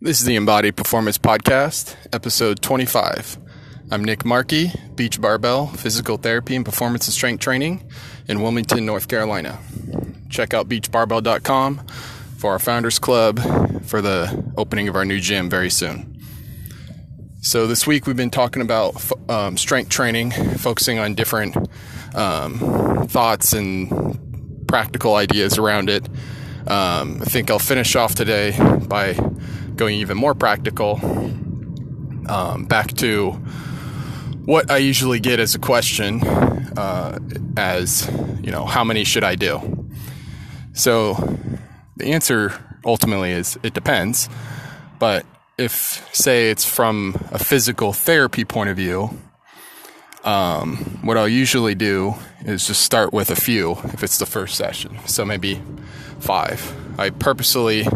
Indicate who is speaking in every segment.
Speaker 1: This is the Embodied Performance Podcast, episode 25. I'm Nick Markis, Beach Barbell, Physical Therapy and Performance and Strength Training in Wilmington, North Carolina. Check out beachbarbell.com for our Founders Club for the opening of our new gym very soon. So, this week we've been talking about um, strength training, focusing on different um, thoughts and practical ideas around it. Um, I think I'll finish off today by going even more practical, um, back to what I usually get as a question, uh, as you know, how many should I do? So the answer ultimately is it depends. But if, say, it's from a physical therapy point of view, um, what I'll usually do is just start with a few if it's the first session. So maybe five. I purposely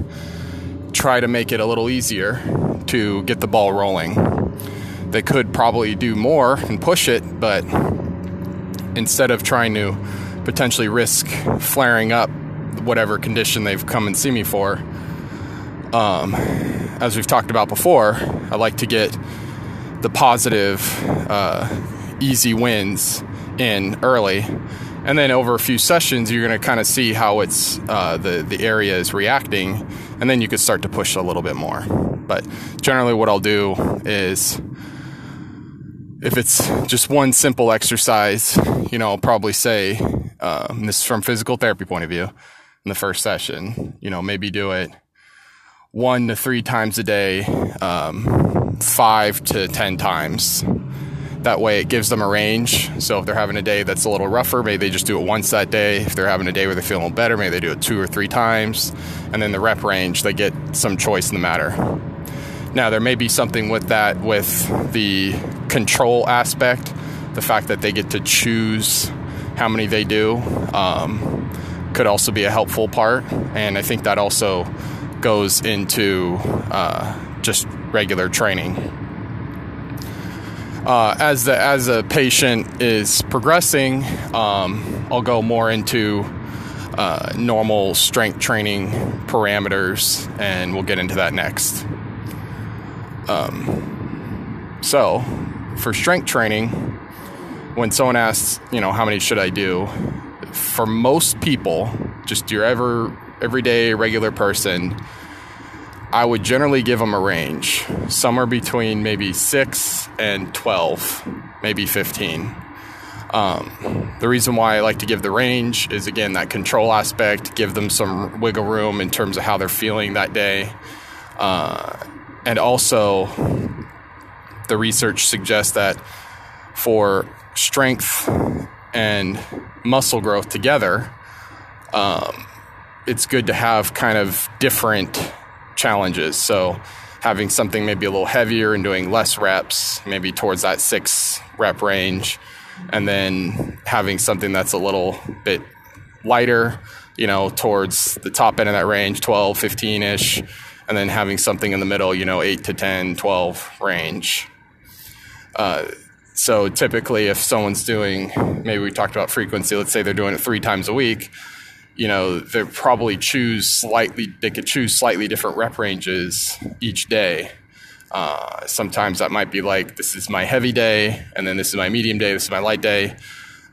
Speaker 1: try to make it a little easier to get the ball rolling. They could probably do more and push it, but instead of trying to potentially risk flaring up whatever condition they've come and see me for, um, as we've talked about before, I like to get the positive, uh, easy wins in early and then over a few sessions you're going to kind of see how it's uh, the the area is reacting and then you could start to push a little bit more. But generally what i'll do is if it's just one simple exercise you know i'll probably say um, this is from physical therapy point of view in the first session you know maybe do it one to three times a day um, five to ten times that way, it gives them a range. So if they're having a day that's a little rougher, maybe they just do it once that day. If they're having a day where they're feeling better, maybe they do it two or three times. And then the rep range, they get some choice in the matter. Now, there may be something with that with the control aspect, the fact that they get to choose how many they do um, could also be a helpful part. And I think that also goes into uh, just regular training uh, as the as a patient is progressing, um, I'll go more into uh, normal strength training parameters, and we'll get into that next. Um, so, for strength training, when someone asks, you know, how many should I do? For most people, just your ever everyday regular person, I would generally give them a range, somewhere between maybe 6 and 12, maybe 15. Um, the reason why I like to give the range is again that control aspect, give them some wiggle room in terms of how they're feeling that day. Uh, and also, the research suggests that for strength and muscle growth together, um, it's good to have kind of different challenges. So having something maybe a little heavier and doing less reps, maybe towards that six rep range, and then having something that's a little bit lighter, you know, towards the top end of that range, 12, 15 ish, and then having something in the middle, you know, 8 to 10, 12 range. Uh, so typically, if someone's doing, maybe we talked about frequency, let's say they're doing it three times a week, you know, they probably choose slightly, they could choose slightly different rep ranges each day. Uh, sometimes that might be like, this is my heavy day, and then this is my medium day, this is my light day.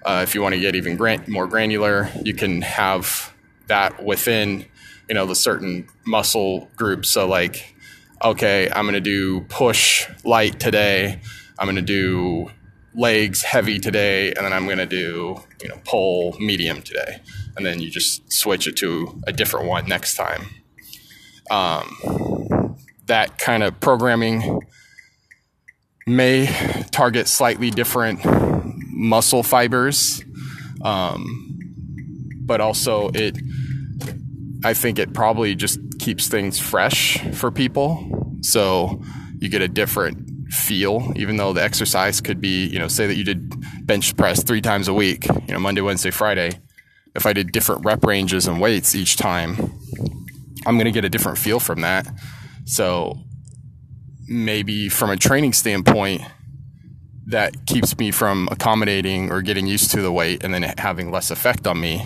Speaker 1: Uh, if you want to get even gran- more granular, you can have that within, you know, the certain muscle groups. So, like, okay, I'm going to do push light today. I'm going to do legs heavy today, and then I'm going to do you know pull medium today, and then you just switch it to a different one next time. Um, that kind of programming may target slightly different muscle fibers, um, but also it. I think it probably just keeps things fresh for people. So you get a different feel, even though the exercise could be, you know, say that you did bench press three times a week, you know, Monday, Wednesday, Friday. If I did different rep ranges and weights each time, I'm going to get a different feel from that. So maybe from a training standpoint, that keeps me from accommodating or getting used to the weight and then having less effect on me.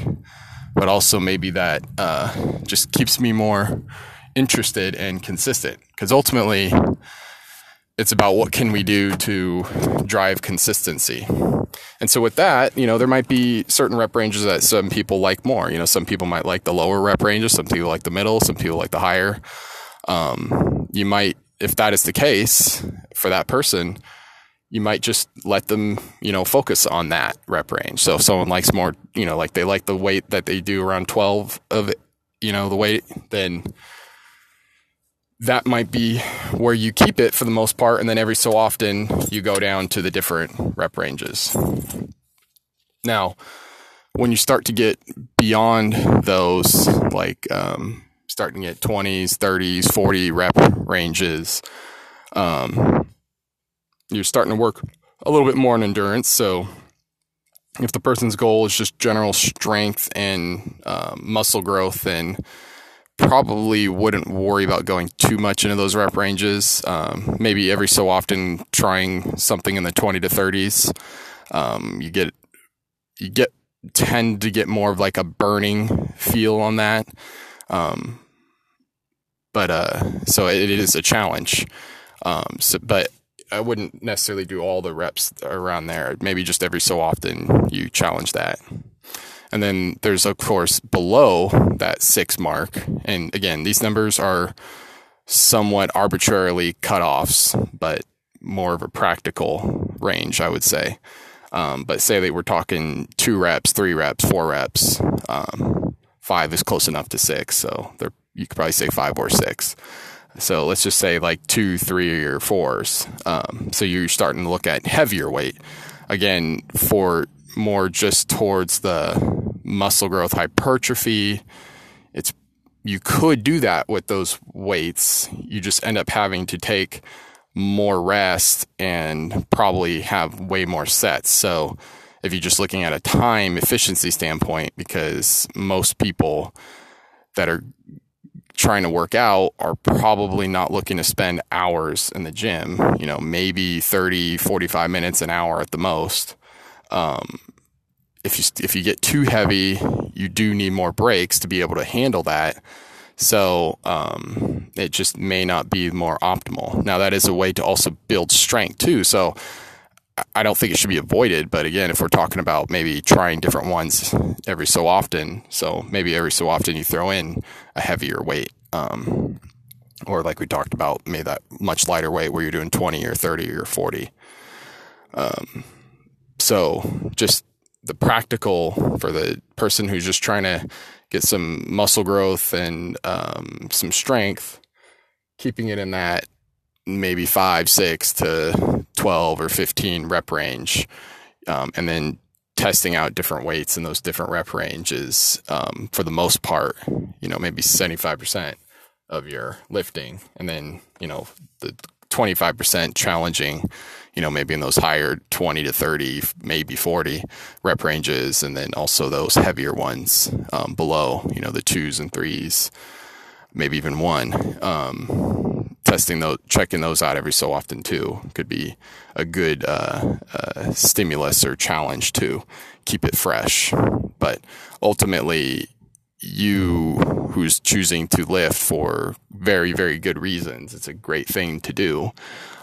Speaker 1: But also maybe that uh, just keeps me more interested and consistent because ultimately it's about what can we do to drive consistency. And so with that, you know, there might be certain rep ranges that some people like more. You know, some people might like the lower rep ranges, some people like the middle, some people like the higher. Um, you might, if that is the case for that person, you might just let them, you know, focus on that rep range. So if someone likes more, you know, like they like the weight that they do around 12 of, you know, the weight, then that might be where you keep it for the most part. And then every so often you go down to the different rep ranges. Now, when you start to get beyond those, like um, starting at 20s, 30s, 40 rep ranges, um, you're starting to work a little bit more on endurance. So, if the person's goal is just general strength and uh, muscle growth, then probably wouldn't worry about going too much into those rep ranges. Um, maybe every so often trying something in the 20 to 30s. Um, you get you get tend to get more of like a burning feel on that. Um, but uh, so it, it is a challenge. Um, so, but I wouldn't necessarily do all the reps around there. Maybe just every so often you challenge that. And then there's, of course, below that six mark. And again, these numbers are somewhat arbitrarily cutoffs, but more of a practical range, I would say. Um, but say they were talking two reps, three reps, four reps. Um, five is close enough to six, so you could probably say five or six. So let's just say like two, three, or fours. Um, so you're starting to look at heavier weight. Again, for more just towards the muscle growth hypertrophy. It's you could do that with those weights. You just end up having to take more rest and probably have way more sets. So if you're just looking at a time efficiency standpoint, because most people that are trying to work out are probably not looking to spend hours in the gym, you know, maybe 30, 45 minutes an hour at the most. Um, if you if you get too heavy, you do need more brakes to be able to handle that. So um, it just may not be more optimal. Now that is a way to also build strength too. So I don't think it should be avoided. But again, if we're talking about maybe trying different ones every so often, so maybe every so often you throw in a heavier weight. Um, or like we talked about, maybe that much lighter weight where you're doing 20 or 30 or 40. Um, so just the practical for the person who's just trying to get some muscle growth and um, some strength, keeping it in that maybe five, six to 12 or 15 rep range. Um, and then testing out different weights in those different rep ranges um, for the most part, you know, maybe 75% of your lifting. And then, you know, the 25% challenging you know, maybe in those higher 20 to 30, maybe 40 rep ranges, and then also those heavier ones um, below, you know, the twos and threes, maybe even one. Um, testing those, checking those out every so often too could be a good uh, uh, stimulus or challenge to keep it fresh. But ultimately, you who's choosing to lift for very, very good reasons, it's a great thing to do.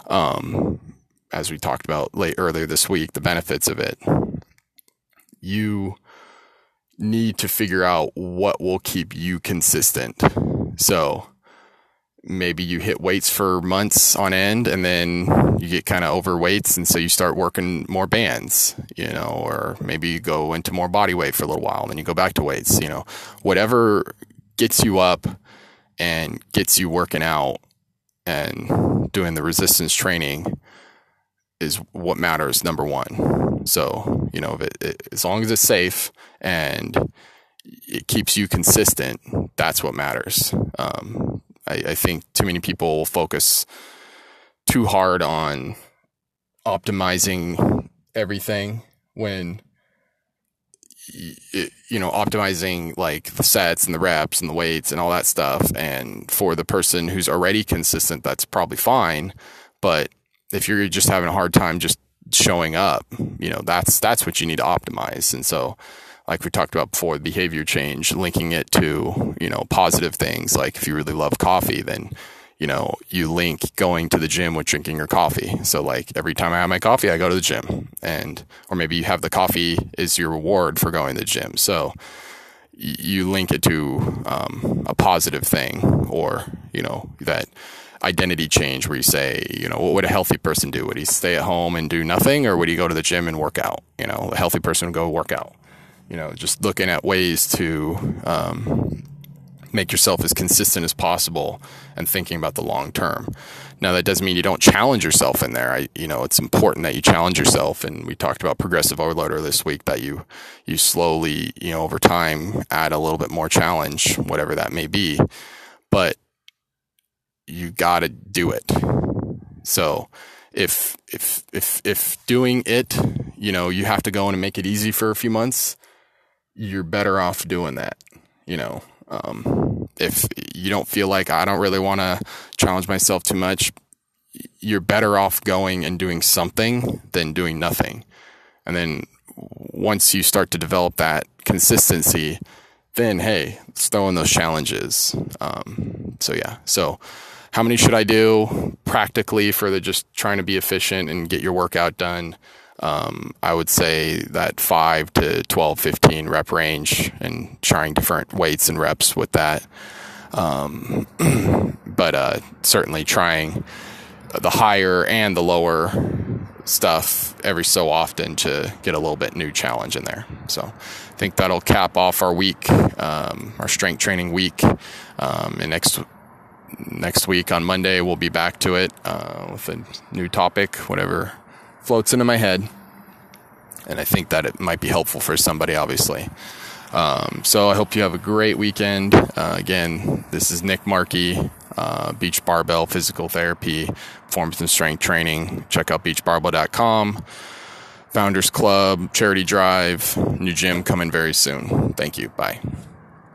Speaker 1: Um, as we talked about late earlier this week, the benefits of it. You need to figure out what will keep you consistent. So maybe you hit weights for months on end and then you get kind of overweights and so you start working more bands, you know, or maybe you go into more body weight for a little while and then you go back to weights, you know. Whatever gets you up and gets you working out and doing the resistance training is what matters number one. So you know it, it, as long as it's safe and it keeps you consistent that's what matters. Um, I, I, think too many people focus too hard on optimizing everything when you know optimizing like the sets and the reps and the weights and all that stuff. And for the person who's already consistent that's probably fine. But if you're just having a hard time just showing up, you know, that's that's what you need to optimize. And so like we talked about before, behavior change, linking it to, you know, positive things. Like if you really love coffee, then, you know, you link going to the gym with drinking your coffee. So like every time I have my coffee, I go to the gym and, or maybe you have the coffee is your reward for going to the gym. So you link it to um, a positive thing or, you know, that identity change where you say, you know, what would a healthy person do? Would he stay at home and do nothing or would he go to the gym and work out? You know, a healthy person would go work out. You know, just looking at ways to um, make yourself as consistent as possible and thinking about the long term. Now that doesn't mean you don't challenge yourself in there. I, you know, it's important that you challenge yourself. And we talked about progressive overloader this week that you, you slowly, you know, over time add a little bit more challenge, whatever that may be. But you got to do it. So if if if if doing it, you know, you have to go in and make it easy for a few months, you're better off doing that. You know, um, if you don't feel like I don't really want to challenge myself too much, you're better off going and doing something than doing nothing. And then once you start to develop that consistency, then hey, throw in those challenges. Um, so yeah, so how many should I do practically for the just trying to be efficient and get your workout done? Um, I would say that 5 to 12, 15 rep range and trying different weights and reps with that. Um, but uh, certainly trying the higher and the lower stuff every so often to get a little bit new challenge in there. So I think that'll cap off our week, um, our strength training week. Um, and next next week on Monday, we'll be back to it uh, with a new topic, whatever floats into my head. And I think that it might be helpful for somebody, obviously. Um, so I hope you have a great weekend. Uh, again, this is Nick Markis, uh, Beach Barbell Physical Therapy, Performance and Strength Training. Check out beachbarbell.com. Founders Club, Charity Drive, new gym coming very soon. Thank you. Bye.